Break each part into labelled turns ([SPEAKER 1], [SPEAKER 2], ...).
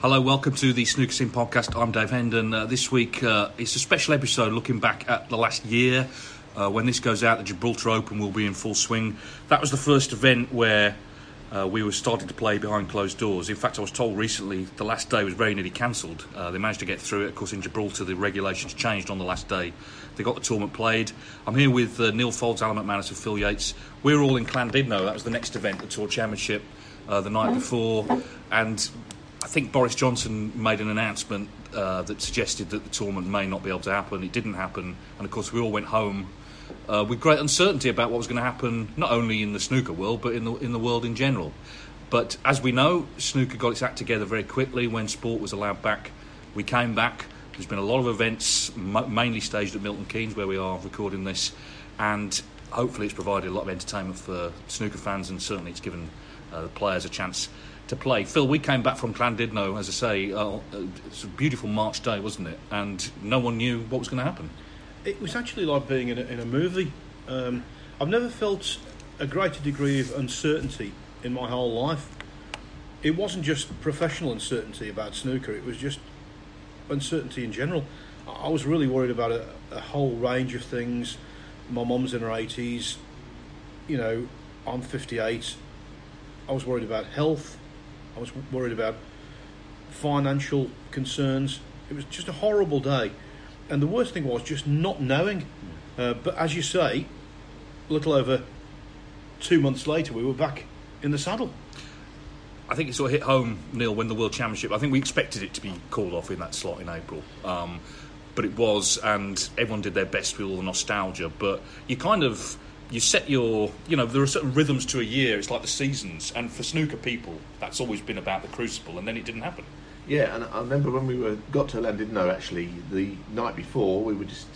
[SPEAKER 1] Hello, welcome to the Snooker Sim podcast. I'm Dave Hendon. Uh, this week uh, it's a special episode looking back at the last year. Uh, when this goes out, the Gibraltar Open will be in full swing. That was the first event where uh, we were starting to play behind closed doors. In fact, I was told recently the last day was very nearly cancelled. Uh, they managed to get through it. Of course, in Gibraltar, the regulations changed on the last day. They got the tournament played. I'm here with uh, Neil Foulds, Alan McManus, and Phil Yates. We're all in Llandudno. That was the next event, the Tour Championship, the night before. And I think Boris Johnson made an announcement uh, that suggested that the tournament may not be able to happen. It didn't happen, and of course we all went home uh, with great uncertainty about what was going to happen, not only in the snooker world but in the in the world in general. But as we know, snooker got its act together very quickly when sport was allowed back. We came back. There's been a lot of events, mainly staged at Milton Keynes, where we are recording this, and hopefully it's provided a lot of entertainment for snooker fans, and certainly it's given uh, the players a chance to play. Phil, we came back from Llandudno, as I say, uh, it's a beautiful March day, wasn't it? And no one knew what was going to happen.
[SPEAKER 2] It was actually like being in a, in a movie. Um, I've never felt a greater degree of uncertainty in my whole life. It wasn't just professional uncertainty about snooker, it was just uncertainty in general. I I was really worried about a, a whole range of things. My mum's in her 80s, you know, I'm 58. I was worried about health, I was worried about financial concerns. It was just a horrible day. And the worst thing was just not knowing. Uh, but as you say, a little over two months later, we were back in the saddle.
[SPEAKER 1] I think it sort of hit home, Neil, when the World Championship. I think we expected it to be called off in that slot in April, um, but it was, and everyone did their best with all the nostalgia. But you kind of you set your, you know, there are certain rhythms to a year. It's like the seasons, and for snooker people, that's always been about the Crucible, and then it didn't happen.
[SPEAKER 3] Yeah, and I remember when we were got to Llandudno actually the night before we were just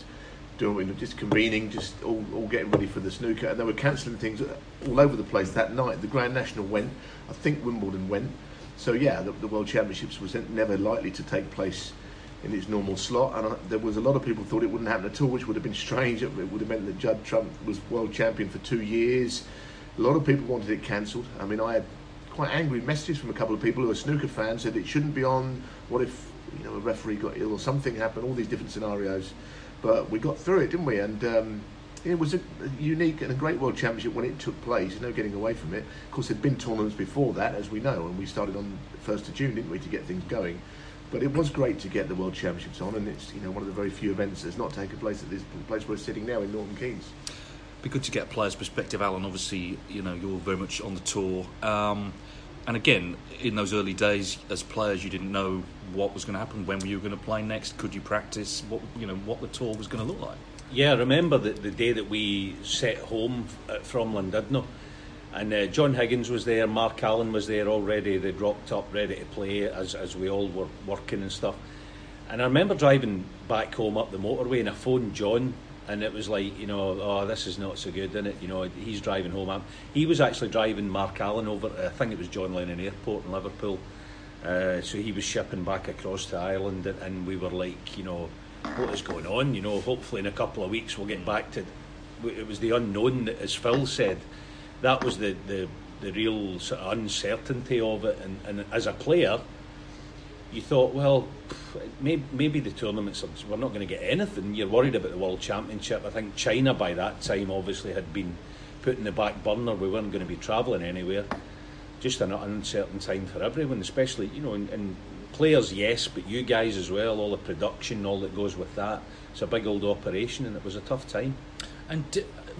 [SPEAKER 3] doing we were just convening, just all, all getting ready for the snooker, and they were cancelling things all over the place that night. The Grand National went, I think Wimbledon went, so yeah, the, the World Championships was never likely to take place in its normal slot, and I, there was a lot of people thought it wouldn't happen at all, which would have been strange. It would have meant that Judd Trump was world champion for two years. A lot of people wanted it cancelled. I mean, I had quite angry messages from a couple of people who are snooker fans said it shouldn't be on. What if you know a referee got ill or something happened? All these different scenarios, but we got through it, didn't we? And um, it was a, unique and a great world championship when it took place. No getting away from it. Of course, there'd been tournaments before that, as we know, and we started on first of June, didn't we, to get things going. But it was great to get the World Championships on, and it's you know one of the very few events that's not taken place at this place we're sitting now in Milton Keynes.
[SPEAKER 1] Be good to get a player's perspective, Alan. Obviously, you know you're very much on the tour, um, and again, in those early days as players, you didn't know what was going to happen, when you were going to play next, could you practice, what you know, what the tour was going to look like.
[SPEAKER 4] Yeah, I remember the, the day that we set home uh, from Llandudno. And uh, John Higgins was there, Mark Allen was there already. They'd rocked up, ready to play as, as we all were working and stuff. And I remember driving back home up the motorway and I phoned John and it was like, you know, oh, this is not so good, isn't it? You know, he's driving home. I'm, he was actually driving Mark Allen over, I think it was John Lennon Airport in Liverpool. Uh, so he was shipping back across to Ireland, and, and we were like, you know, what is going on? You know, hopefully in a couple of weeks we'll get back to. It was the unknown, that, as Phil said. That was the, the, the real sort of uncertainty of it. And, and as a player, you thought, well, maybe, maybe the tournaments, we're not going to get anything. You're worried about the World Championship. I think China by that time obviously had been put in the back burner. We weren't going to be travelling anywhere. Just an uncertain time for everyone, especially, you know, and, and players, yes, but you guys as well, all the production, all that goes with that. It's a big old operation, and it was a tough time.
[SPEAKER 1] And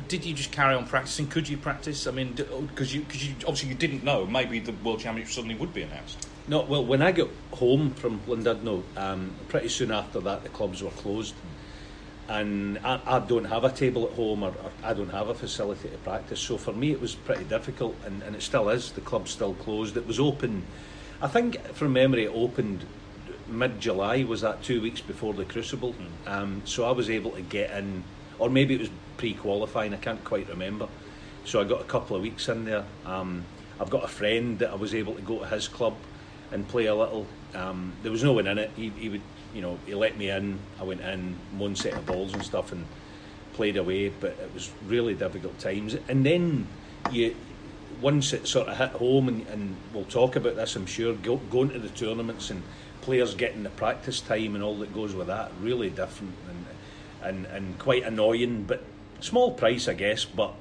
[SPEAKER 1] did you just carry on practicing? Could you practice? I mean, because you, cause you obviously you didn't know maybe the World Championship suddenly would be announced.
[SPEAKER 4] No, well, when I got home from Llandudno, um, pretty soon after that, the clubs were closed. And I, I don't have a table at home, or, or, I don't have a facility to practice. So for me, it was pretty difficult, and, and it still is. The club's still closed. It was open, I think, from memory, it opened mid July. Was that two weeks before the Crucible? Mm. Um, so I was able to get in, or maybe it was pre qualifying, I can't quite remember. So I got a couple of weeks in there. Um, I've got a friend that I was able to go to his club and play a little. Um, there was no one in it. He, he would, you know, he let me in. I went in, one set of balls and stuff, and played away. But it was really difficult times. And then you, once it sort of hit home, and, and we'll talk about this, I'm sure, go, going to the tournaments and players getting the practice time and all that goes with that, really different and and, and quite annoying. But small price, I guess. But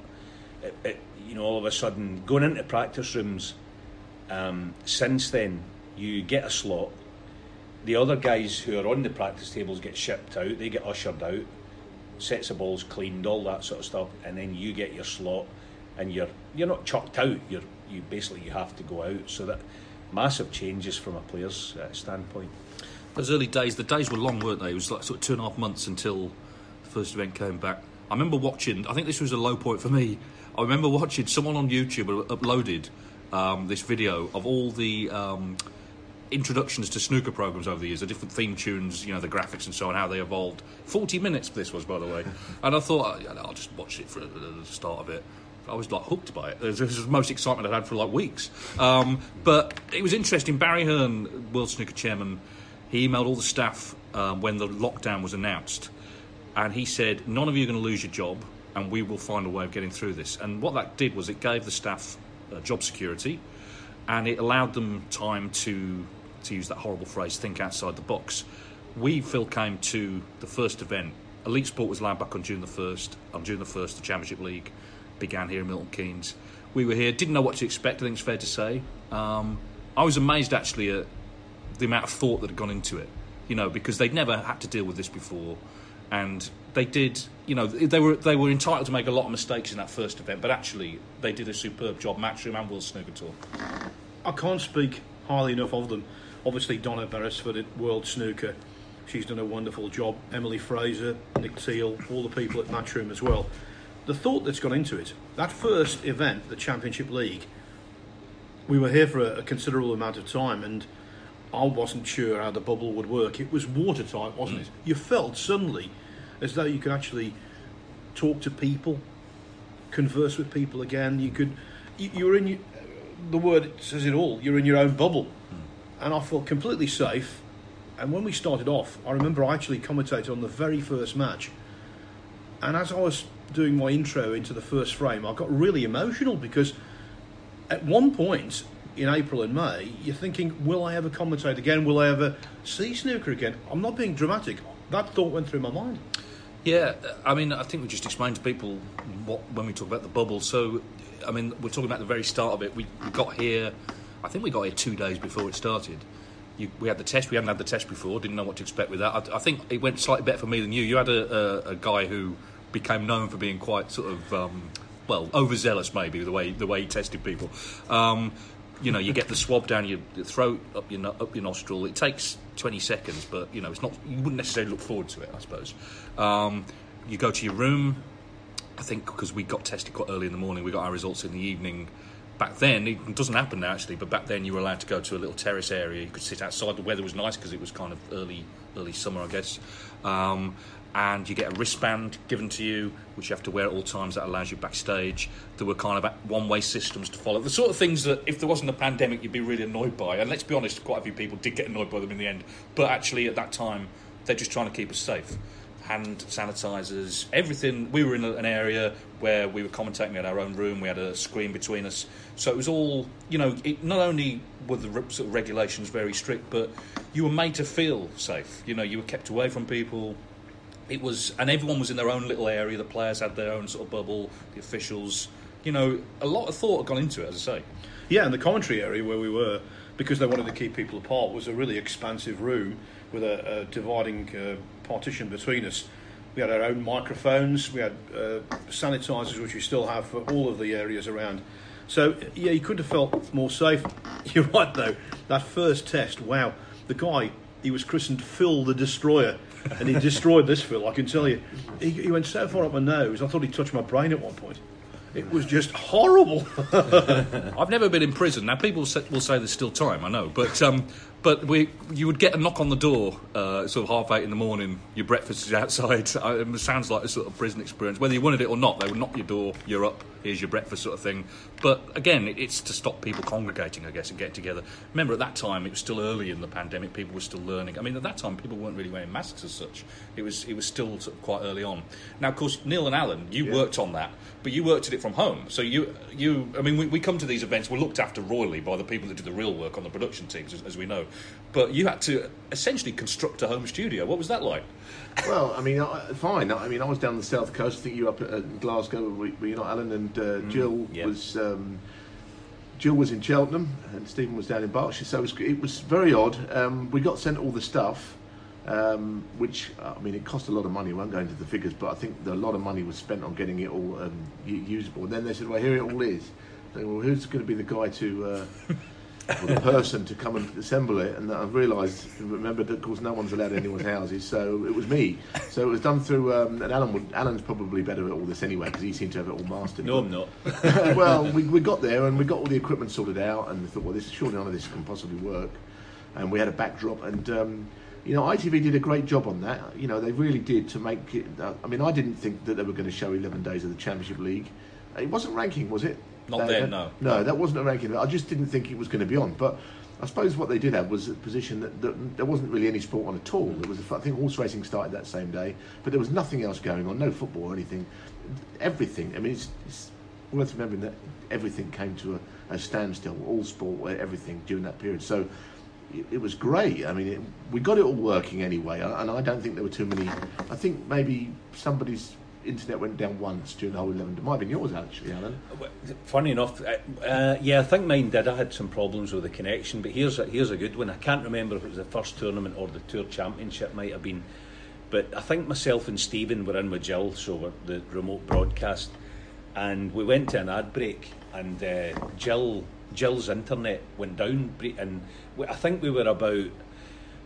[SPEAKER 4] it, it, you know, all of a sudden going into practice rooms. Um, since then, you get a slot. The other guys who are on the practice tables get shipped out, they get ushered out, sets of balls cleaned, all that sort of stuff, and then you get your slot and you're you're not chucked out, you're you basically you have to go out. So that massive changes from a player's uh, standpoint.
[SPEAKER 1] Those early days, the days were long, weren't they? It was like sort of two and a half months until the first event came back. I remember watching. I think this was a low point for me. I remember watching someone on YouTube uploaded um, this video of all the um, introductions to snooker programs over the years, the different theme tunes, you know, the graphics and so on, how they evolved. Forty minutes this was, by the way, and I thought I'll just watch it for the start of it. I was like hooked by it. This was the most excitement I'd had for like weeks. Um, but it was interesting. Barry Hearn, World Snooker Chairman, he emailed all the staff um, when the lockdown was announced, and he said, "None of you are going to lose your job, and we will find a way of getting through this." And what that did was it gave the staff uh, job security, and it allowed them time to to use that horrible phrase, think outside the box. We, Phil, came to the first event. Elite Sport was allowed back on June the 1st. On June the 1st, the Championship League began here in Milton Keynes. We were here, didn't know what to expect, I think it's fair to say. Um, I was amazed actually at the amount of thought that had gone into it, you know, because they'd never had to deal with this before. And they did, you know, they were they were entitled to make a lot of mistakes in that first event, but actually they did a superb job, Matchroom and World Snooker Tour.
[SPEAKER 2] I can't speak highly enough of them obviously Donna Beresford at World Snooker. She's done a wonderful job. Emily Fraser, Nick Teal, all the people at Matchroom as well. The thought that's gone into it, that first event, the Championship League, we were here for a, a considerable amount of time and I wasn't sure how the bubble would work. It was watertight, wasn't mm. it? You felt suddenly as though you could actually talk to people, converse with people again. You could, you, were in your, the word says it all. You're in your own bubble hmm. and I felt completely safe. And when we started off, I remember I actually commentated on the very first match. And as I was doing my intro into the first frame, I got really emotional because at one point in April and May, you're thinking, will I ever commentate again? Will I ever see snooker again? I'm not being dramatic. That thought went through my mind.
[SPEAKER 1] Yeah, I mean, I think we just explained to people what when we talk about the bubble. So, I mean, we're talking about the very start of it. We got here I think we got here two days before it started. You, we had the test. We hadn't had the test before. Didn't know what to expect with that. I, I think it went slightly better for me than you. You had a, a, a guy who became known for being quite sort of um, well overzealous, maybe the way the way he tested people. Um, you know, you get the swab down your throat, up your up your nostril. It takes twenty seconds, but you know, it's not. You wouldn't necessarily look forward to it, I suppose. Um, you go to your room. I think because we got tested quite early in the morning, we got our results in the evening back then it doesn't happen now actually but back then you were allowed to go to a little terrace area you could sit outside the weather was nice because it was kind of early early summer i guess um, and you get a wristband given to you, which you have to wear at all times. That allows you backstage. There were kind of one-way systems to follow. The sort of things that, if there wasn't a pandemic, you'd be really annoyed by. And let's be honest, quite a few people did get annoyed by them in the end. But actually, at that time, they're just trying to keep us safe. Hand sanitizers, everything. We were in an area where we were commentating. We had our own room. We had a screen between us. So it was all, you know. It, not only were the sort of regulations very strict, but you were made to feel safe. You know, you were kept away from people it was, and everyone was in their own little area. The players had their own sort of bubble. The officials, you know, a lot of thought had gone into it, as I say.
[SPEAKER 2] Yeah, and the commentary area where we were, because they wanted to keep people apart, was a really expansive room with a, a dividing uh, partition between us. We had our own microphones. We had uh, sanitizers, which we still have for all of the areas around. So yeah, you couldn't have felt more safe. You're right though. That first test, wow, the guy he was christened Phil the Destroyer, and he destroyed this Phil. I can tell you, he, he went so far up my nose. I thought he touched my brain at one point. It was just horrible.
[SPEAKER 1] I've never been in prison. Now people will say there's still time. I know, but um, but we you would get a knock on the door, uh, sort of half eight in the morning. Your breakfast is outside. It sounds like a sort of prison experience. Whether you wanted it or not, they would knock your door. You're up. Here's your breakfast, sort of thing. But again, it's to stop people congregating, I guess, and getting together. Remember, at that time, it was still early in the pandemic. People were still learning. I mean, at that time, people weren't really wearing masks as such. It was it was still sort of quite early on. Now, of course, Neil and Alan, you yeah. worked on that, but you worked at it from home. So you you, I mean, we, we come to these events. We're looked after royally by the people that do the real work on the production teams, as, as we know. But you had to essentially construct a home studio. What was that like?
[SPEAKER 3] Well, I mean, fine. I mean, I was down the south coast. I think you were up at Glasgow, were you not, Alan? And uh, mm, Jill yep. was um, Jill was in Cheltenham, and Stephen was down in Berkshire. So it was, it was very odd. Um, we got sent all the stuff, um, which I mean, it cost a lot of money. I won't go into the figures, but I think a lot of money was spent on getting it all um, usable. And then they said, "Well, here it all is." well, who's going to be the guy to? Uh, or the person to come and assemble it. And I've realised, remembered that of course no one's allowed anyone's houses, so it was me. So it was done through, um, and Alan would, Alan's probably better at all this anyway because he seemed to have it all mastered.
[SPEAKER 4] No, I'm not.
[SPEAKER 3] well, we, we got there and we got all the equipment sorted out, and we thought, well, this surely none of this can possibly work. And we had a backdrop, and um, you know, ITV did a great job on that. You know, they really did to make it. Uh, I mean, I didn't think that they were going to show 11 days of the Championship League. It wasn't ranking, was it?
[SPEAKER 1] Not then, no.
[SPEAKER 3] No, that wasn't a ranking. I just didn't think it was going to be on. But I suppose what they did have was a position that, that there wasn't really any sport on at all. There was, a, I think, horse racing started that same day, but there was nothing else going on. No football or anything. Everything. I mean, it's, it's worth remembering that everything came to a, a standstill. All sport, everything during that period. So it, it was great. I mean, it, we got it all working anyway, and I don't think there were too many. I think maybe somebody's internet went down once during the whole 11. It might have been yours, actually, Alan.
[SPEAKER 4] Funny enough, uh, uh, yeah, I think mine did. I had some problems with the connection, but here's a, here's a good one. I can't remember if it was the first tournament or the Tour Championship, might have been. But I think myself and Stephen were in with Jill, so the remote broadcast, and we went to an ad break, and uh, Jill Jill's internet went down, and I think we were about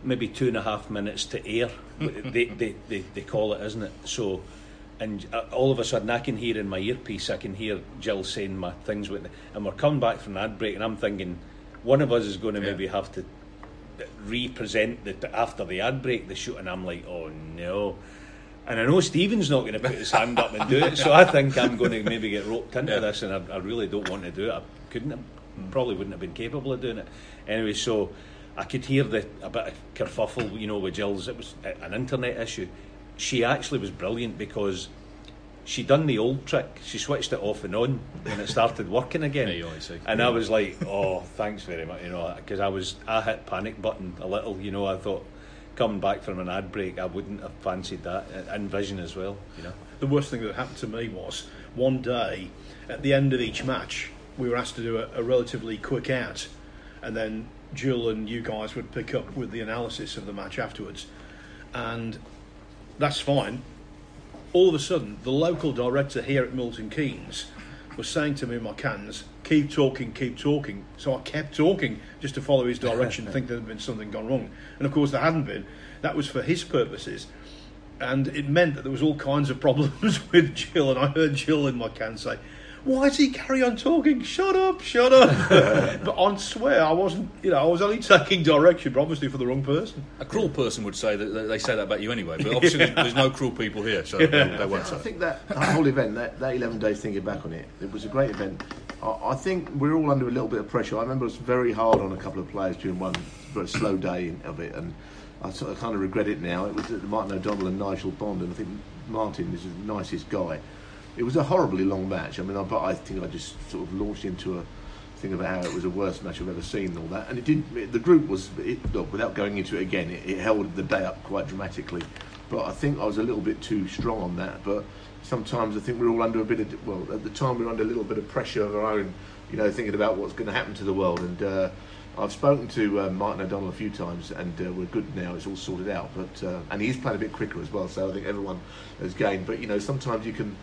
[SPEAKER 4] maybe two and a half minutes to air. they, they, they, they call it, isn't it? So and uh, all of a sudden I can hear in my earpiece, I can hear Jill saying my things with, and we're coming back from an ad break, and I'm thinking one of us is going to yeah. maybe have to represent the after the ad break the shoot, and I'm like, oh no. And I know Stephen's not going to put his hand up and do it, so I think I'm going to maybe get roped into yeah. this, and I, I, really don't want to do it. I couldn't, have, probably wouldn't have been capable of doing it. Anyway, so I could hear the a bit of kerfuffle, you know, with Jill's. It was an internet issue, she actually was brilliant because she done the old trick. She switched it off and on when it started working again. and I was like, "Oh, thanks very much," you know, because I was I hit panic button a little. You know, I thought coming back from an ad break, I wouldn't have fancied that. Uh, and Vision as well, you know.
[SPEAKER 2] The worst thing that happened to me was one day at the end of each match, we were asked to do a, a relatively quick out, and then Jill and you guys would pick up with the analysis of the match afterwards. And that's fine. All of a sudden, the local director here at Milton Keynes was saying to me in my cans, keep talking, keep talking. So I kept talking just to follow his direction, think there had been something gone wrong. And of course, there hadn't been. That was for his purposes. And it meant that there was all kinds of problems with Jill. And I heard Jill in my can say, why does he carry on talking? Shut up, shut up. but on swear, I wasn't, you know, I was only taking direction, but obviously for the wrong person.
[SPEAKER 1] A cruel person would say that that they say that about you anyway, but obviously there's, there's no cruel people here, so they, they won't say.
[SPEAKER 3] I think that, that whole event, that, that 11 days thinking back on it, it was a great event. I, I think we're all under a little bit of pressure. I remember it was very hard on a couple of players during one very slow day of it, and I sort of kind of regret it now. It was Martin O'Donnell and Nigel Bond, and I think Martin is the nicest guy. It was a horribly long match. I mean, I, but I think I just sort of launched into a thing about how it was the worst match I've ever seen and all that. And it did. It, the group was, it, look, without going into it again, it, it held the day up quite dramatically. But I think I was a little bit too strong on that. But sometimes I think we're all under a bit of, well, at the time we were under a little bit of pressure of our own, you know, thinking about what's going to happen to the world. And uh, I've spoken to uh, Martin O'Donnell a few times, and uh, we're good now. It's all sorted out. But uh, and he's playing a bit quicker as well, so I think everyone has gained. But you know, sometimes you can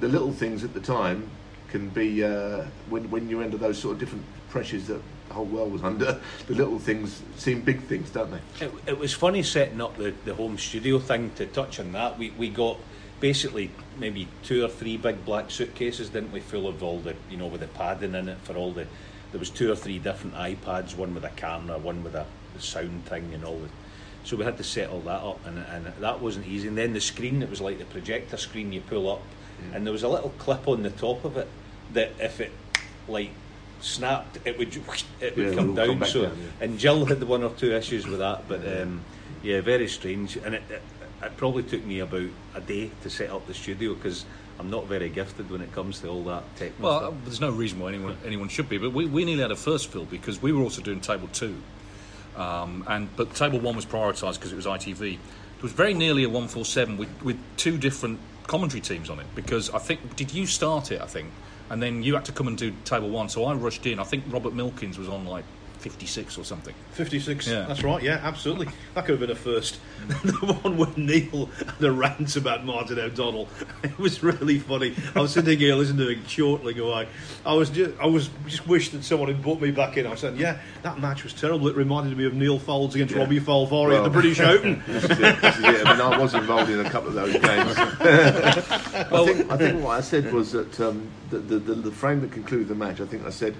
[SPEAKER 3] the little things at the time can be uh, when when you're under those sort of different pressures that the whole world was under. The little things seem big things, don't they?
[SPEAKER 4] It, it was funny setting up the, the home studio thing to touch on that. We we got basically maybe two or three big black suitcases, didn't we, full of all the you know with the padding in it for all the. There was two or three different iPads, one with a camera, one with a sound thing, and all the. So we had to set all that up, and, and that wasn't easy. And then the screen, it was like the projector screen you pull up, and there was a little clip on the top of it that if it like snapped, it would it would
[SPEAKER 3] Yeah, it
[SPEAKER 4] come
[SPEAKER 3] would
[SPEAKER 4] down.
[SPEAKER 3] come
[SPEAKER 4] so,
[SPEAKER 3] down, yeah.
[SPEAKER 4] and Jill had the one or two issues with that, but um, yeah, very strange. And it, it, it probably took me about a day to set up the studio because I'm not very gifted when it comes to all that technical
[SPEAKER 1] Well,
[SPEAKER 4] stuff.
[SPEAKER 1] there's no reason why anyone anyone should be, but we, we nearly had a first fill because we were also doing table two, um, and but table one was prioritised because it was ITV. It was very nearly a one four seven with with two different commentary teams on it because I think did you start it? I think, and then you had to come and do table one, so I rushed in. I think Robert Milkins was on like fifty six or something.
[SPEAKER 2] 56,
[SPEAKER 1] Yeah.
[SPEAKER 2] that's right, yeah, absolutely. That could have been a first. the one with Neil and the rants about Martin O'Donnell. It was really funny. I was sitting here listening to it chortling away. I was just, I was just wished that someone had put me back in. I said, yeah, that match was terrible. It reminded me of Neil Foulds against
[SPEAKER 3] Yeah.
[SPEAKER 2] Robby Foldvari at the British Open.
[SPEAKER 3] This is it. This is it. I mean, I was involved in a couple of those games. I, think, I think what I said was that um, the, the, the, the frame that concluded the match, I think I said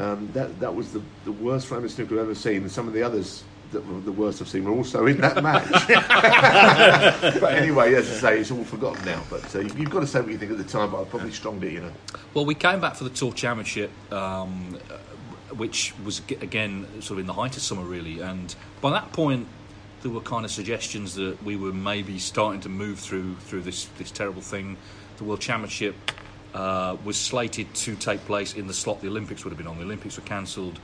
[SPEAKER 3] um, that that was the, the worst frame of snooker I've ever seen, and some of the others that were the worst I've seen were also in that match. but anyway, as I say, it's all forgotten now. But uh, you've got to say what you think at the time, but I probably stronged it, you know.
[SPEAKER 1] Well, we came back for the Tour Championship, um, which was again sort of in the height of summer, really. And by that point, there were kind of suggestions that we were maybe starting to move through through this this terrible thing. The World Championship uh, was slated to take place in the slot the Olympics would have been on. The Olympics were cancelled.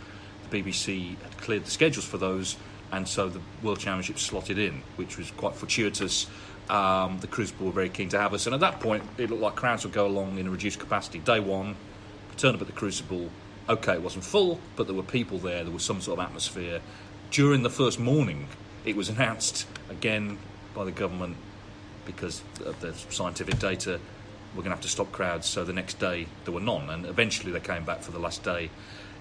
[SPEAKER 1] The BBC had cleared the schedules for those, and so the World Championship slotted in, which was quite fortuitous. Um, the Crucible were very keen to have us, and at that point, it looked like crowds would go along in a reduced capacity. Day one, turned up at the Crucible. Okay, it wasn't full, but there were people there. There was some sort of atmosphere. During the first morning, it was announced again by the government because of the scientific data, we're going to have to stop crowds. So the next day there were none, and eventually they came back for the last day.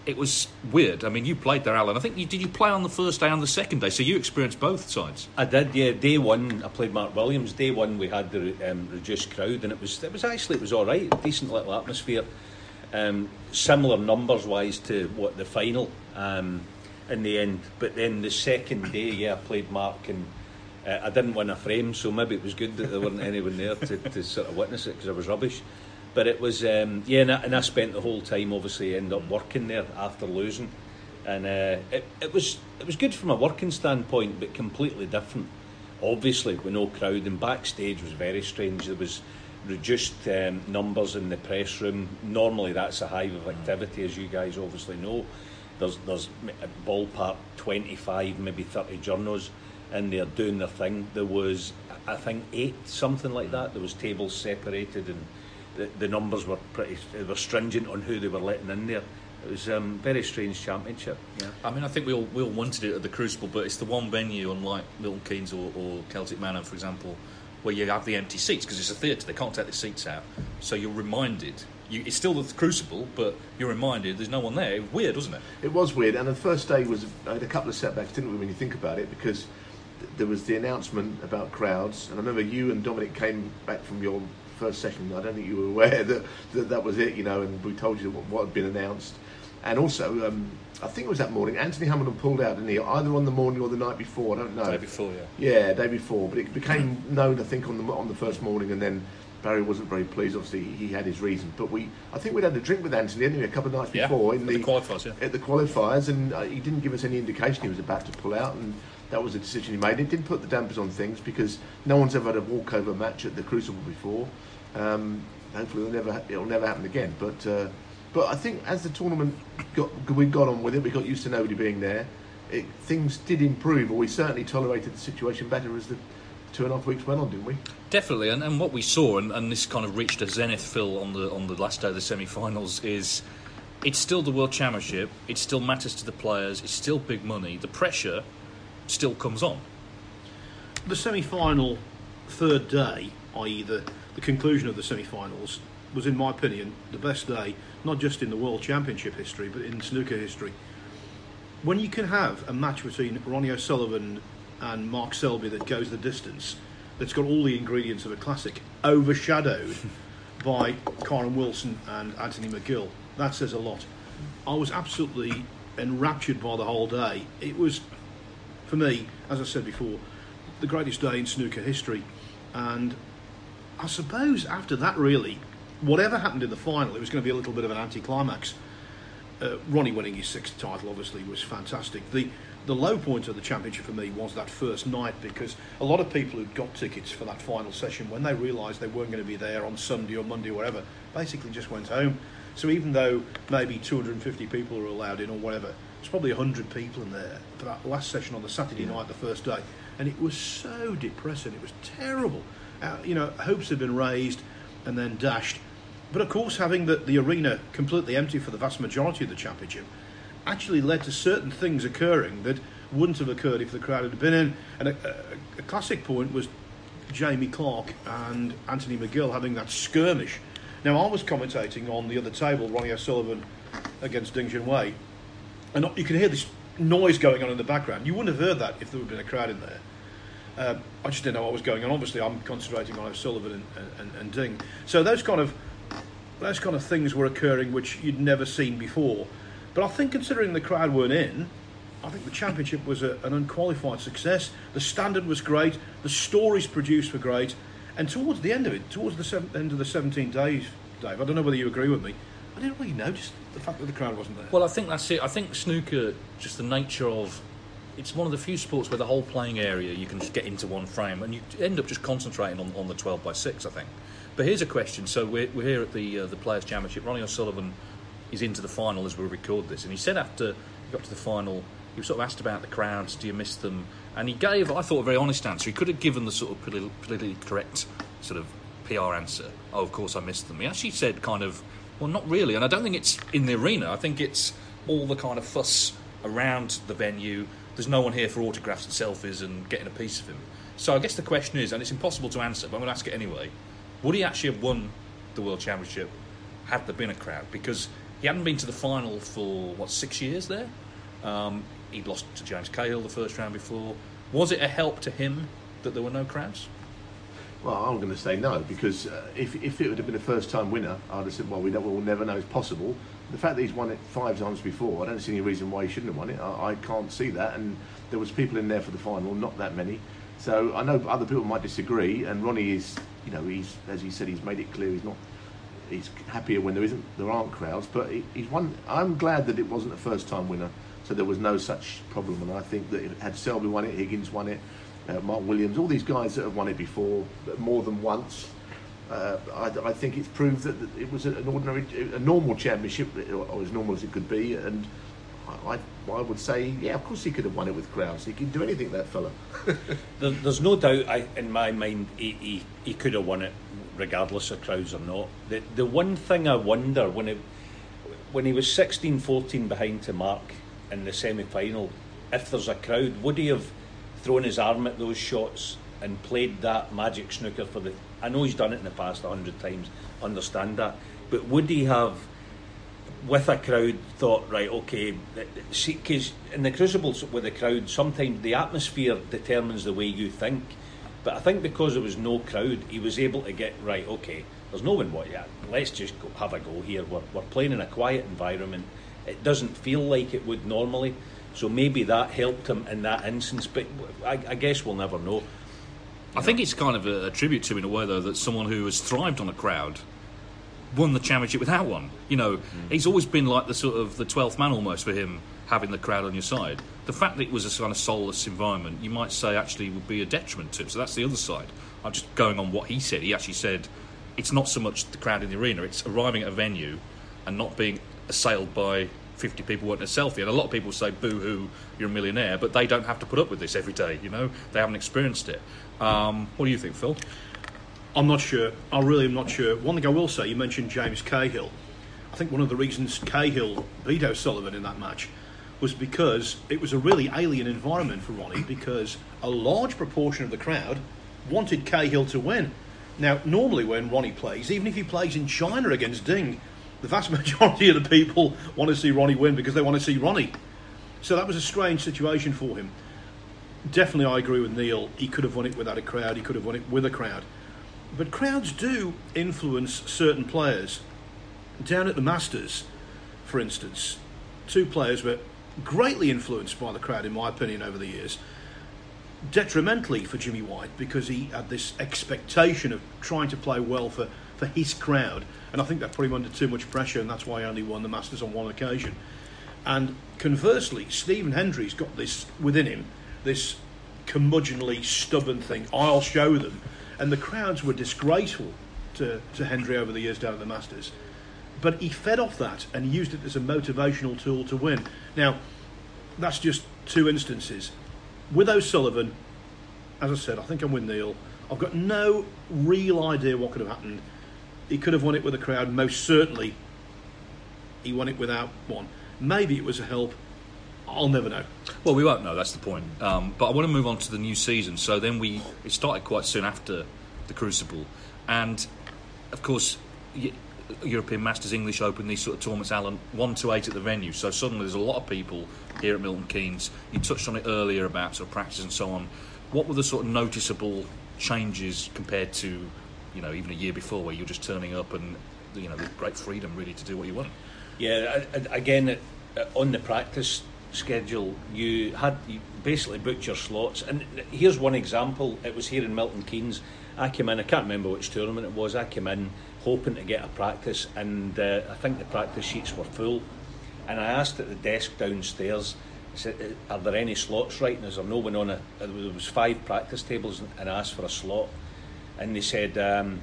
[SPEAKER 1] It was weird. I mean, you played there, Alan. I think you did. You play on the first day and the second day, so you experienced both sides.
[SPEAKER 4] I did, yeah. Day one, I played Mark Williams. Day one, we had the um, reduced crowd, and it was it was actually it was all right. Decent little atmosphere. Um, similar numbers wise to what the final um, in the end. But then the second day, yeah, I played Mark, and uh, I didn't win a frame, so maybe it was good that there weren't anyone there to, to sort of witness it because I was rubbish. But it was, um, yeah, and I, and I spent the whole time obviously end up working there after losing, and uh, it, it was it was good from a working standpoint, but completely different. Obviously, with no crowd, and backstage was very strange. There was reduced um, numbers in the press room. Normally, that's a hive of activity, as you guys obviously know. There's there's ballpark twenty five, maybe thirty journos in there doing their thing. There was, I think, eight something like that. There was tables separated, and the, the numbers were pretty. They were stringent on who they were letting in there. It was a um, very strange championship. Yeah.
[SPEAKER 1] I mean, I think we all we all wanted it at the Crucible, but it's the one venue, unlike Milton Keynes or, or Celtic Manor, for example, where you have the empty seats because it's a theatre. They can't take the seats out, so you're reminded. You, it's still the Crucible, but you're reminded there's no one there. It was weird, wasn't it?
[SPEAKER 3] It was weird, and the first day was I had a couple of setbacks, didn't we, when you think about it, because th- there was the announcement about crowds, and I remember you and Dominic came back from your first session. I don't think you were aware that that, that was it, you know, and we told you what, what had been announced. And also, um, I think it was that morning, Anthony Hamilton pulled out, didn't he? Either on the morning or the night before, I don't know.
[SPEAKER 1] Day before, yeah.
[SPEAKER 3] Yeah, day before. But it became known, I think, on the on the first morning, and then Barry wasn't very pleased. Obviously, he had his reasons. But we, I think we'd had a drink with Anthony, didn't a couple of nights
[SPEAKER 1] Yeah,
[SPEAKER 3] before
[SPEAKER 1] at the qualifiers, yeah.
[SPEAKER 3] At the qualifiers, and uh, he didn't give us any indication he was about to pull out, and that was a decision he made. It didn't put the dampers on things because no one's ever had a walkover match at the Crucible before. Um, hopefully, it'll never it'll never happen again. But uh, but I think as the tournament got we got on with it, we got used to nobody being there. It, things did improve, or we certainly tolerated the situation better as the two and a half weeks went on, didn't we?
[SPEAKER 1] Definitely, and, and what we saw, and, and this kind of reached a zenith, Phil, on the on the last day of the semi-finals, is it's still the World Championship. It still matters to the players. It's still big money. The pressure still comes on.
[SPEAKER 2] The semi-final third day, i.e. the, the conclusion of the semi-finals, was in my opinion the best day, not just in the World Championship history, but in snooker history. When you can have a match between Ronnie O'Sullivan and Mark Selby that goes the distance, that's got all the ingredients of a classic, overshadowed by Kyren Wilson and Anthony McGill, that says a lot. I was absolutely enraptured by the whole day. It was, for me, as I said before, the greatest day in snooker history. And I suppose after that, really, whatever happened in the final, it was going to be a little bit of an anticlimax. Uh, Ronnie winning his sixth title obviously was fantastic. The the low point of the championship for me was that first night because a lot of people who'd got tickets for that final session, when they realised they weren't going to be there on Sunday or Monday or whatever, basically just went home. So even though maybe 250 people were allowed in or whatever, it's probably 100 people in there for that last session on the Saturday night, the first day, and it was so depressing. It was terrible. Uh, you know, hopes had been raised and then dashed. But of course, having the, the arena completely empty for the vast majority of the championship actually led to certain things occurring that wouldn't have occurred if the crowd had been in. And a, a, a classic point was Jamie Clarke and Anthony McGill having that skirmish. Now, I was commentating on the other table, Ronnie O'Sullivan against Ding Junhui, and you can hear this noise going on in the background. You wouldn't have heard that if there had been a crowd in there. Uh, I just didn't know what was going on. Obviously, I'm concentrating on O'Sullivan and, and, and Ding. So those kind of those kind of things were occurring which you'd never seen before. But I think considering the crowd weren't in, I think the championship was a, an unqualified success. The standard was great. The stories produced were great. And towards the end of it, towards the seven, end of the 17 days, Dave, I don't know whether you agree with me, I didn't really notice the fact that the crowd wasn't there.
[SPEAKER 1] Well, I think that's it. I think snooker, just the nature of it's one of the few sports where the whole playing area you can just get into one frame and you end up just concentrating on, on the 12 by 6, I think. But here's a question. So we're, we're here at the uh, the Players' Championship. Ronnie O'Sullivan is into the final as we record this, and he said after he got to the final, he was sort of asked about the crowds. Do you miss them? And he gave, I thought, a very honest answer. He could have given the sort of politically correct sort of PR answer. Oh, of course I missed them. He actually said kind of, well, not really. And I don't think it's in the arena. I think it's all the kind of fuss around the venue. There's no one here for autographs and selfies and getting a piece of him. So I guess the question is, and it's impossible to answer, but I'm going to ask it anyway. Would he actually have won the World Championship had there been a crowd? Because he hadn't been to the final for, what, six years there? Um, he'd lost to James Cahill the first round before. Was it a help to him that there were no crowds?
[SPEAKER 3] Well, I'm going to say no because uh, if, if it would have been a first time winner, I'd have said, well, we we'll never know it's possible. The fact that he's won it five times before, I don't see any reason why he shouldn't have won it. I, I can't see that. And there was people in there for the final, not that many. So I know other people might disagree. And Ronnie is, you know, he's as he said, he's made it clear he's not. He's happier when there isn't, there aren't crowds. But he, he's won. I'm glad that it wasn't a first time winner, so there was no such problem. And I think that had Selby won it, Higgins won it, uh, Mark Williams, all these guys that have won it before, more than once. Uh, I, I, think it's proved that, that it was an ordinary, a normal championship, or as normal as it could be, and I, I, would say, yeah, of course he could have won it with crowds. He can do anything, that fella.
[SPEAKER 4] there, there's no doubt I, in my mind he, he, he could have won it regardless of crowds or not. The, the one thing I wonder when it, when he was 16 14 behind to Mark in the semi final, if there's a crowd, would he have thrown his arm at those shots and played that magic snooker for the. I know he's done it in the past a hundred times, understand that, but would he have, with a crowd, thought right, okay, see, because in the crucibles with the crowd, sometimes the atmosphere determines the way you think. But I think because there was no crowd, he was able to get right. Okay, there's no one what yet. Let's just go, have a go here. We're, we're playing in a quiet environment. It doesn't feel like it would normally. So maybe that helped him in that instance. But I, I guess we'll never know.
[SPEAKER 1] I think it's kind of a, a tribute to, in a way, though, that someone who has thrived on a crowd won the championship without one. You know, mm. he's always been like the sort of the twelfth man almost for him, having the crowd on your side. The fact that it was a kind of soulless environment, you might say, actually would be a detriment to him. So that's the other side. I'm just going on what he said. He actually said it's not so much the crowd in the arena; it's arriving at a venue and not being assailed by 50 people wanting a selfie. And a lot of people say, boo hoo, you're a millionaire, but they don't have to put up with this every day, you know? They haven't experienced it. Um, what do you think, Phil?
[SPEAKER 2] I'm not sure. I really am not sure. One thing I will say, you mentioned James Cahill. I think one of the reasons Cahill beat O'Sullivan in that match was because it was a really alien environment for Ronnie because a large proportion of the crowd wanted Cahill to win. Now, normally when Ronnie plays, even if he plays in China against Ding, the vast majority of the people want to see Ronnie win because they want to see Ronnie. So that was a strange situation for him. Definitely, I agree with Neil. He could have won it without a crowd, he could have won it with a crowd. But crowds do influence certain players. Down at the Masters, for instance, two players were greatly influenced by the crowd, in my opinion, over the years. Detrimentally for Jimmy White because he had this expectation of trying to play well for, for his crowd, and I think that put him under too much pressure, and that's why he only won the Masters on one occasion. And conversely, Stephen Hendry's got this within him, this curmudgeonly, stubborn thing. I'll show them. And the crowds were disgraceful to, to Hendry over the years down at the Masters. But he fed off that and used it as a motivational tool to win. Now, that's just two instances. With O'Sullivan, as I said, I think I'm with Neil. I've got no real idea what could have happened. He could have won it with a crowd. Most certainly, he won it without one. Maybe it was a help. I'll never know.
[SPEAKER 1] Well, we won't know. That's the point. Um, but I want to move on to the new season. So then we it started quite soon after the Crucible, and of course, European Masters, English Open, these sort of tournaments, Alan, one to eight at the venue. So suddenly there's a lot of people here at Milton Keynes. You touched on it earlier about sort of practice and so on. What were the sort of noticeable changes compared to, you know, even a year before, where you're just turning up and you know with great freedom really to do what you want?
[SPEAKER 4] Yeah, again, uh, on the practice schedule, you had you basically booked your slots. And here's one example. It was here in Milton Keynes. I came in. I can't remember which tournament it was. I came in hoping to get a practice, and uh, I think the practice sheets were full. And I asked at the desk downstairs, I said, "Are there any slots right?" Is there no one on a? There was five practice tables, and I asked for a slot, and they said. Um,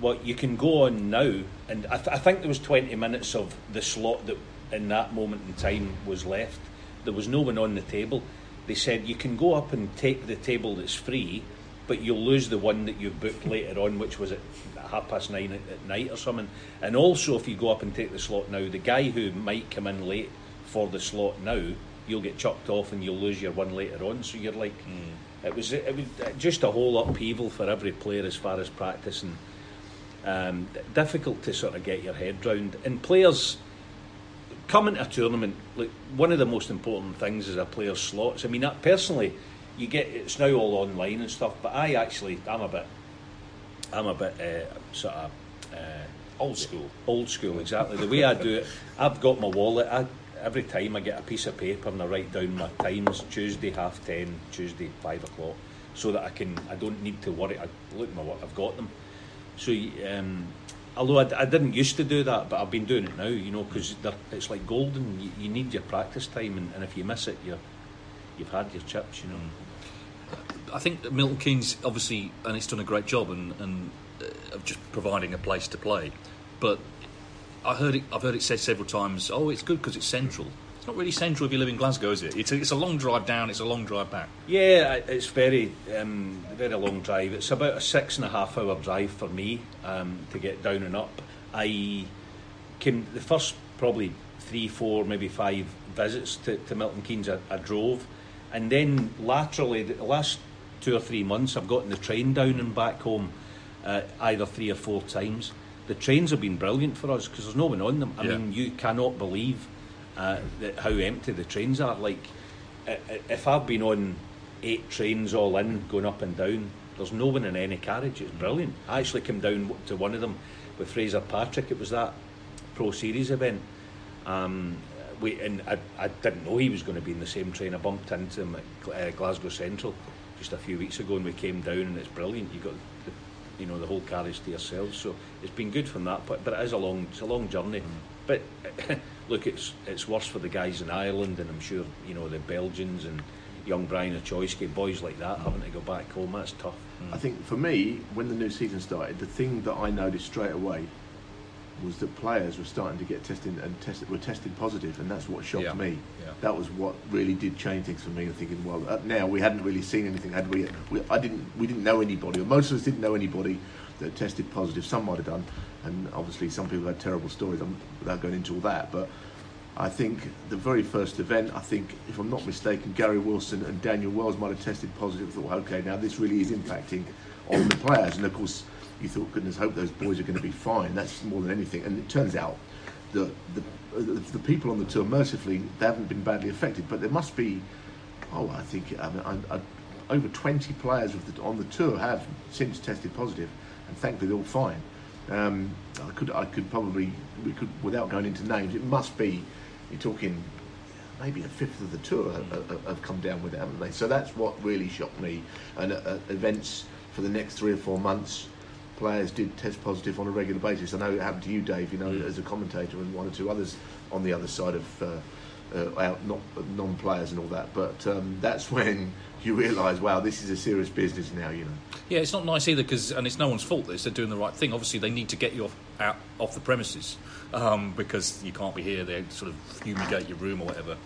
[SPEAKER 4] well, you can go on now, and I, th- I think there was 20 minutes of the slot that in that moment in time was left. There was no one on the table. They said you can go up and take the table that's free, but you'll lose the one that you booked later on, which was at half past nine at, at night or something. And also, if you go up and take the slot now, the guy who might come in late for the slot now, you'll get chucked off and you'll lose your one later on. So you're like, it was it was just a whole upheaval for every player as far as practice and um, difficult to sort of get your head round. And players coming to a tournament, like one of the most important things is a player's slots. I mean, that, personally, you get it's now all online and stuff, but I actually I'm a bit I'm a bit uh, sort of uh,
[SPEAKER 1] Old school.
[SPEAKER 4] old school exactly. The way I do it, I've got my wallet. I, every time I get a piece of paper and I write down my times. Tuesday half ten, Tuesday five o'clock, so that I can I don't need to worry. I look my work, I've got them. So, um, although I didn't used to do that, but I've been doing it now, you know, because it's like golden. You, you need your practice time, and, and if you miss it, you're, you've had your chips, you know.
[SPEAKER 1] I think Milton Keynes obviously, and it's done a great job and, and uh, of just providing a place to play. But I heard it. I've heard it said several times. Oh, it's good because it's central. It's not really central if you live in Glasgow, is it? It's a, it's a long drive down. It's a long drive back.
[SPEAKER 4] Yeah, it's very, um, very long drive. It's about a six and a half hour drive for me um, to get down and up. I came the first probably three, four, maybe five visits to, to Milton Keynes. I, I drove, and then laterally, the last two or three months, I've gotten the train down and back home uh, either three or four times. The trains have been brilliant for us because there's no one on them. I
[SPEAKER 1] Yeah.
[SPEAKER 4] mean, you cannot believe uh, that how empty the trains are. Like, if I've been on eight trains all in going up and down, There's no one in any carriage. It's brilliant. I actually came down to one of them with Fraser Patrick. It was that Pro Series event. Um, we and I, I didn't know he was going to be in the same train. I bumped into him at uh, Glasgow Central just a few weeks ago, and we came down, and it's brilliant. You got the, you know the whole carriage to yourselves. So it's been good from that point, but it is a long, it's a long journey. Mm. But look, it's it's worse for the guys in Ireland, and I'm sure you know the Belgians and young Brian Ochoiski, boys like that having to go back home. That's tough.
[SPEAKER 3] Mm. I think for me, when the new season started, the thing that I noticed straight away was that players were starting to get tested and tested were tested positive, and that's what shocked
[SPEAKER 1] Yeah.
[SPEAKER 3] me.
[SPEAKER 1] Yeah.
[SPEAKER 3] That was what really did change things for me. I'm thinking, well, up now we hadn't really seen anything, had we? we I didn't. We didn't know anybody, or most of us didn't know anybody that tested positive. Some might have done, and obviously some people had terrible stories. um, without going into all that, but. I think the very first event, I think, if I'm not mistaken, Gary Wilson and Daniel Wells might have tested positive. I thought, okay, now this really is impacting on the players. And of course, you thought, goodness, hope those boys are going to be fine. That's more than anything. And it turns out the the, the, the people on the tour, mercifully, they haven't been badly affected. But there must be, oh, I think I mean, I, I, over 20 players the, on the tour have since tested positive, and thankfully they're all fine. Um, I could I could probably we could without going into names. It must be you're talking maybe a fifth of the tour have, have, come down with it, haven't they? So that's what really shocked me. And uh, events for the next three or four months, players did test positive on a regular basis. I know it happened to you, Dave. You know, as a commentator, and one or two others on the other side of. Uh, uh, out not non-players and all that, but um, that's when you realise, wow, this is a serious business now. You know.
[SPEAKER 1] Yeah, it's not nice either because, and it's no one's fault. This they're doing the right thing. Obviously, they need to get you off, out off the premises um, because you can't be here. They sort of fumigate your room or whatever,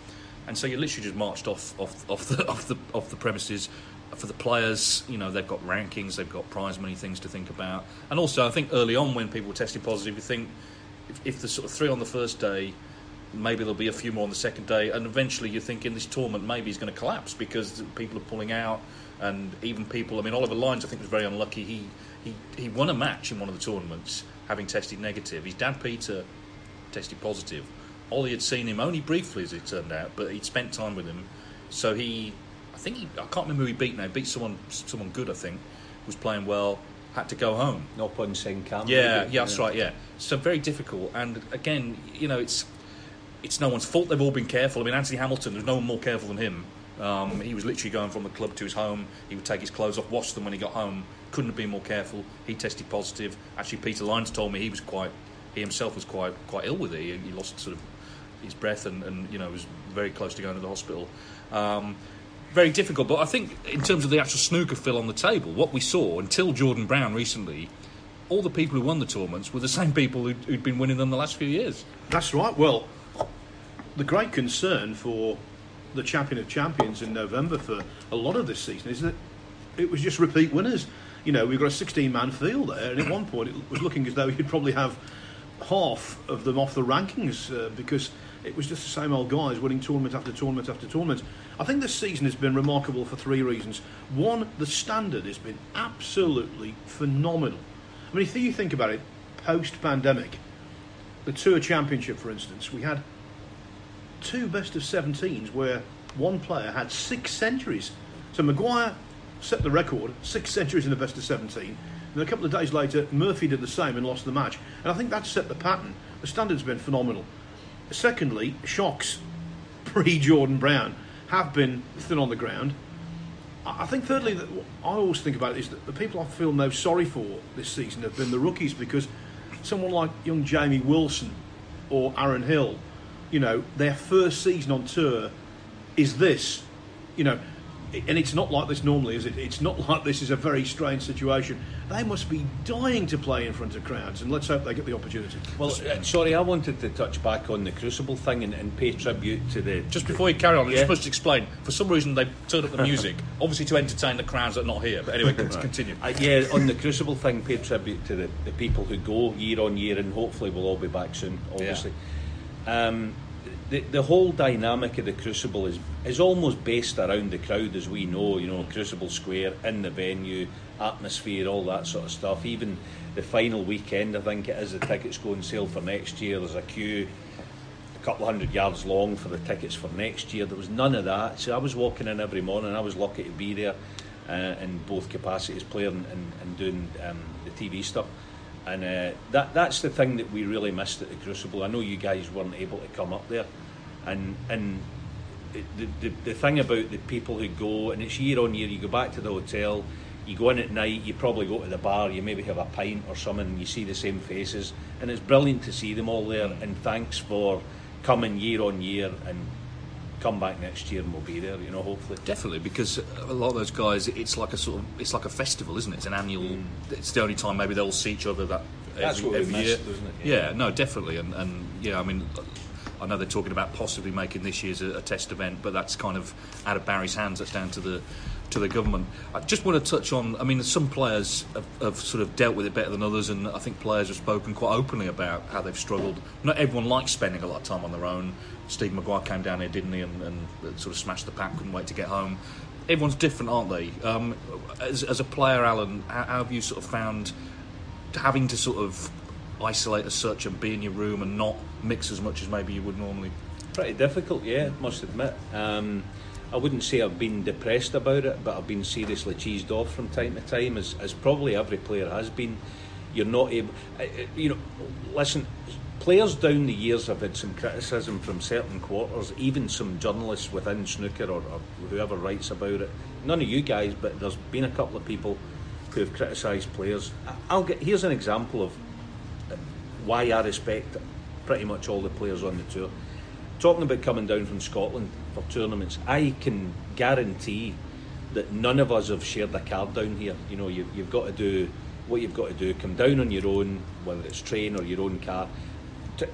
[SPEAKER 1] and so you're literally just marched off off, off the off the off the premises. For the players, you know, they've got rankings, they've got prize money things to think about, and also I think early on when people were testing positive, you think if, if sort of three on the first day maybe there'll be a few more on the second day, and eventually you're thinking this tournament maybe is going to collapse because people are pulling out, and even people. I mean, Oliver Lines I think was very unlucky. He he he won a match in one of the tournaments having tested negative. His dad Peter tested positive. Ollie had seen him only briefly, as it turned out, but he'd spent time with him. So he, I think he, I can't remember who he beat now. He beat someone someone good, I think, was playing well. Had to go home.
[SPEAKER 4] Noppon Saengkham.
[SPEAKER 1] Yeah, yeah, that's right. Yeah, so very difficult. And again, you know, it's it's no one's fault. They've all been careful. I mean, Anthony Hamilton, there's no one more careful than him. Um, he was literally going from the club to his home. He would take his clothes off, wash them when he got home. Couldn't have been more careful. He tested positive. Actually, Peter Lines told me he was quite, he himself was quite quite ill with it. He, he lost sort of his breath and, and you know was very close to going to the hospital. Um, very difficult, but I think in terms of the actual snooker fill on the table, what we saw until Jordan Brown recently, all the people who won the tournaments were the same people who'd, who'd been winning them the last few years.
[SPEAKER 2] That's right. Well, the great concern for the champion of champions in November for a lot of this season is that it was just repeat winners. You know, we've got a 16 man field there, and at one point it was looking as though you'd probably have half of them off the rankings uh, because it was just the same old guys winning tournament after tournament after tournament. I think this season has been remarkable for three reasons. One, the standard has been absolutely phenomenal. I mean, if you think about it, post pandemic, the Tour Championship, for instance, we had two best of 17s where one player had six centuries. So Maguire set the record, six centuries in the best of 17. And a couple of days later, Murphy did the same and lost the match. And I think that set the pattern. The standard's been phenomenal. Secondly, shocks pre Jordan Brown have been thin on the ground. I think, thirdly, that I always think about is that the people I feel most sorry for this season have been the rookies because someone like young Jamie Wilson or Aaron Hill, you know, their first season on tour is this, you know, and it's not like this normally, is it? It's not like this is a very strange situation. They must be dying to play in front of crowds, and let's hope they get the opportunity.
[SPEAKER 4] Well, uh, sorry, I wanted to touch back on the Crucible thing and, and pay tribute to the.
[SPEAKER 1] Just before you carry on, I'm
[SPEAKER 4] Yeah.
[SPEAKER 1] supposed to explain. For some reason, they turned up the music, obviously to entertain the crowds that are not here. But anyway, con- continue.
[SPEAKER 4] Uh, yeah, on the Crucible thing, pay tribute to the, the people who go year on year, and hopefully we'll all be back soon, obviously. Um, the, the whole dynamic of the Crucible is, is almost based around the crowd, as we know, you know, Crucible Square, in the venue, atmosphere, all that sort of stuff. Even the final weekend, I think it is, the tickets go on sale for next year. There's a queue a couple of hundred yards long for the tickets for next year. There was none of that. So I was walking in every morning. I was lucky to be there. uh, in both capacities, playing and, and doing um, the TV stuff. And uh, that that's the thing that we really missed at the Crucible. I know you guys weren't able to come up there, and and the, the, the thing about the people who go, and it's year on year, you go back to the hotel, you go in at night, you probably go to the bar, you maybe have a pint or something, and you see the same faces, and it's brilliant to see them all there. And thanks for coming year on year and come back next year and we'll be there, you know, hopefully.
[SPEAKER 1] Definitely, because a lot of those guys, it's like a sort of, it's like a festival, isn't it? It's an annual. Mm. It's the only time maybe they'll see each other that
[SPEAKER 4] That's
[SPEAKER 1] every,
[SPEAKER 4] what
[SPEAKER 1] every
[SPEAKER 4] we
[SPEAKER 1] year.
[SPEAKER 4] missed, isn't it?
[SPEAKER 1] Yeah. no, definitely, and and yeah, I mean. I know they're talking about possibly making this year's a, a test event, but that's kind of out of Barry's hands. That's down to the to the government. I just want to touch on. I mean, some players have, have, sort of dealt with it better than others, and I think players have spoken quite openly about how they've struggled. Not everyone likes spending a lot of time on their own. Steve Maguire came down here, didn't he, and, and sort of smashed the pack, couldn't wait to get home. Everyone's different, aren't they? Um, as, as, a player, Alan, how, how have you sort of found having to sort of isolate as such and be in your room and not mix as much as maybe you would normally?
[SPEAKER 4] Pretty difficult, yeah, must admit. Um, I wouldn't say I've been depressed about it, but I've been seriously cheesed off from time to time, as, as probably every player has been. You're not able, you know. Listen, players down the years have had some criticism from certain quarters, even some journalists within snooker or, or whoever writes about it. None of you guys, but there's been a couple of people who have criticised players. I'll get here's an example of why I respect pretty much all the players on the tour. Talking about coming down from Scotland for tournaments, I can guarantee that none of us have shared a card down here. You know, you, you've got to do what you've got to do. Come down on your own, whether it's train or your own car.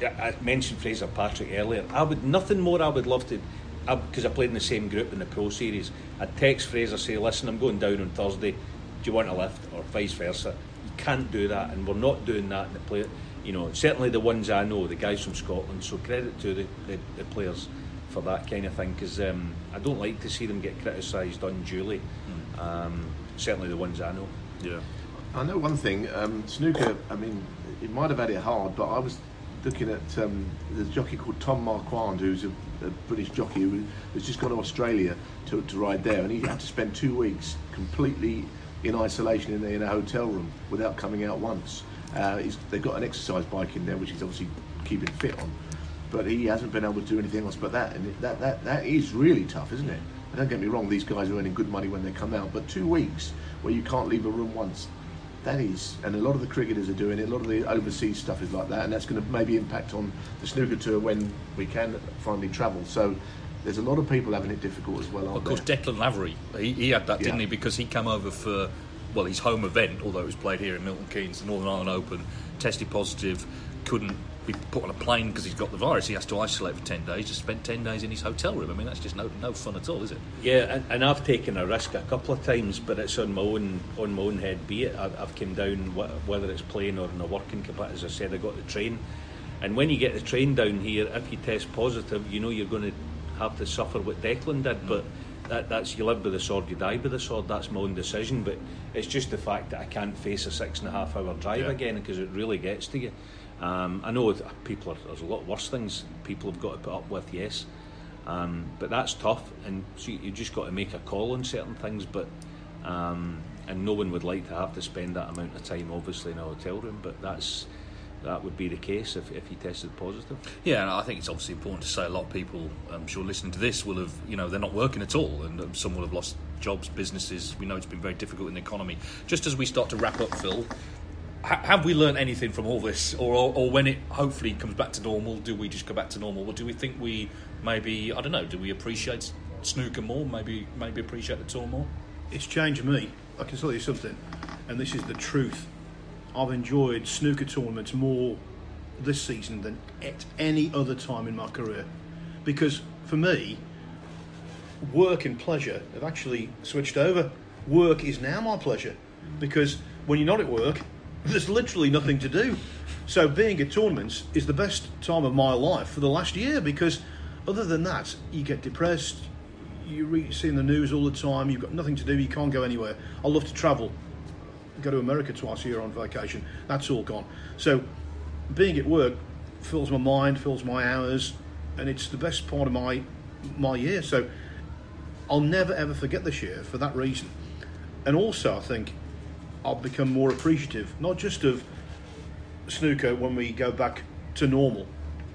[SPEAKER 4] I mentioned Fraser Patrick earlier. I would nothing more. I would love to, because I, I, played in the same group in the Pro Series. I'd text Fraser say, "Listen, I'm going down on Thursday. Do you want a lift?" Or vice versa. You can't do that, and we're not doing that in the play you know, certainly the ones I know, the guys from Scotland. So credit to the, the, the players for that kind of thing because um, I don't like to see them get criticised unduly. Mm. Um, certainly the ones I know.
[SPEAKER 1] Yeah.
[SPEAKER 3] I know one thing. Um, snooker. I mean, it might have had it hard, but I was looking at um, there's a jockey called Tom Marquand, who's a, a British jockey who, who's just gone to Australia to, to ride there, and he had to spend two weeks completely in isolation in, in a hotel room without coming out once. Uh, they've got an exercise bike in there, which he's obviously keeping fit on. But he hasn't been able to do anything else but that, and it, that, that that is really tough, isn't it? And don't get me wrong; these guys are earning good money when they come out, but two weeks where you can't leave a room once, that is, and a lot of the cricketers are doing it. A lot of the overseas stuff is like that, and that's going to maybe impact on the snooker tour when we can finally travel. So there's a lot of people having it difficult as well.
[SPEAKER 1] of course,
[SPEAKER 3] there?
[SPEAKER 1] Declan Lavery, he, he had that, yeah. didn't he? Because he came over for well, his home event, although it was played here in Milton Keynes, the Northern Ireland Open, tested positive, couldn't be put on a plane because he's got the virus. He has to isolate for 10 days, just spent 10 days in his hotel room. I mean, that's just no, no fun at all, is it?
[SPEAKER 4] Yeah, and, and I've taken a risk a couple of times, but it's on my own on my own head, be it. I've, I've come down, whether it's playing or in a working capacity, as I said, I got the train. And when you get the train down here, if you test positive, you know you're going to have to suffer what Declan did, mm. but that, that's you live with the sword, you die with the sword. That's my own decision, but it's just the fact that I can't face a six and a half hour drive yeah. again because it really gets to you. Um, I know people are, there's a lot worse things people have got to put up with, yes, um, but that's tough, and so you, you just got to make a call on certain things. But um, and no one would like to have to spend that amount of time, obviously, in a hotel room. But that's that would be the case if, if he tested positive.
[SPEAKER 1] Yeah, and I think it's obviously important to say a lot of people, I'm sure, listening to this will have, you know, they're not working at all, and um, some will have lost jobs, businesses. We know it's been very difficult in the economy. Just as we start to wrap up, Phil, ha- have we learned anything from all this, or, or, or when it hopefully comes back to normal, do we just go back to normal, or do we think we maybe I don't know, do we appreciate snooker more? Maybe maybe appreciate the tour more?
[SPEAKER 2] It's changed me. I can tell you something, and this is the truth I've enjoyed snooker tournaments more this season than at any other time in my career. Because for me, work and pleasure have actually switched over. Work is now my pleasure. Because when you're not at work, there's literally nothing to do. So being at tournaments is the best time of my life for the last year because other than that, you get depressed, you are seeing the news all the time, you've got nothing to do, you can't go anywhere. I love to travel go to America twice a year on vacation. That's all gone. So being at work fills my mind, fills my hours, and it's the best part of my my year. So I'll never ever forget this year for that reason. and also I think I'll become more appreciative, not just of snooker when we go back to normal,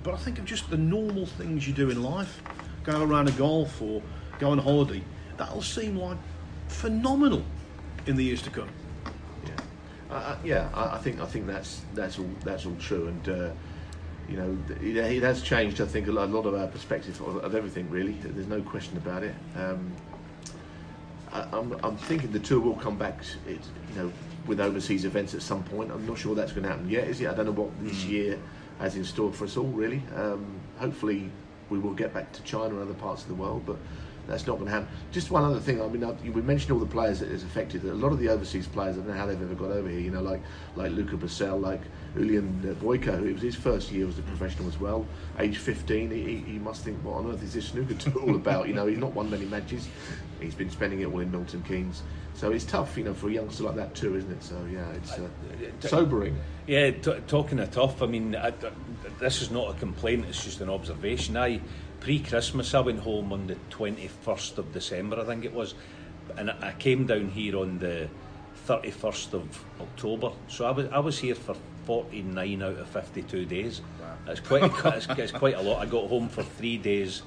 [SPEAKER 2] but I think of just the normal things you do in life. Go around a golf or go on holiday. That'll seem like phenomenal in the years to come.
[SPEAKER 3] Yeah, uh, yeah. I, I, think I think that's that's all that's all true, and uh, you know it, it, has changed. I think a lot, a lot of our perspective of, of, everything. Really, there's no question about it. Um, I, am I'm, I'm thinking the tour will come back. It, you know, with overseas events at some point. I'm not sure that's going to happen yet. Is it? I don't know what this mm. year has in store for us all. Really. Um, hopefully, we will get back to China and other parts of the world, but that's not going to happen. Just one other thing. I mean, we mentioned all the players that is affected. A lot of the overseas players, I don't know how they've ever got over here. You know, like like Luca Brecel, like Iulian Boiko, it was his first year as a professional as well. Age 15, he, he must think, what on earth is this snooker tour all about? You know, he's not won many matches. He's been spending it all in Milton Keynes. So it's tough, you know, for a youngster like that too, isn't it? So yeah, it's uh, sobering.
[SPEAKER 4] Yeah, t- talking of tough. I mean, I, I, this is not a complaint; it's just an observation. I pre-Christmas, I went home on the twenty-first of December, I think it was, and I came down here on the thirty-first of October. So I was I was here for forty-nine out of fifty-two days. Wow. That's quite it's, it's quite a lot. I got home for three days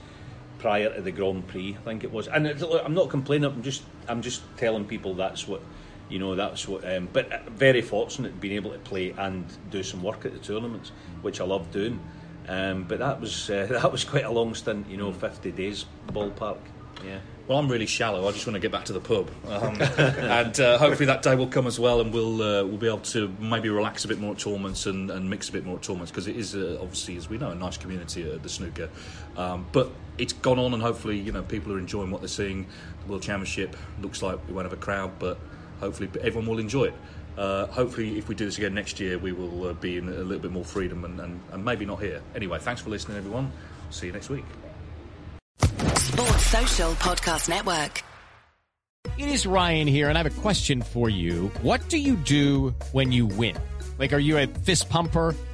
[SPEAKER 4] prior to the Grand Prix, I think it was. And I'm not complaining. I'm just I'm just telling people that's what you know. That's what. Um, but uh, very fortunate being able to play and do some work at the tournaments, which I love doing. Um, but that was uh, that was quite a long stint, you know, 50 days ballpark. Yeah.
[SPEAKER 1] Well, I'm really shallow. I just want to get back to the pub, um, and uh, hopefully that day will come as well, and we'll uh, we'll be able to maybe relax a bit more at tournaments and, and mix a bit more at tournaments because it is uh, obviously, as we know, a nice community at the snooker. Um, but it's gone on, and hopefully, you know, people are enjoying what they're seeing. The World Championship looks like we won't have a crowd, but hopefully everyone will enjoy it. Uh, hopefully, if we do this again next year, we will uh, be in a little bit more freedom and, and, and maybe not here. Anyway, thanks for listening, everyone. See you next week.
[SPEAKER 5] Sports Social Podcast Network.
[SPEAKER 6] It is Ryan here, and I have a question for you. What do you do when you win? Like, are you a fist pumper?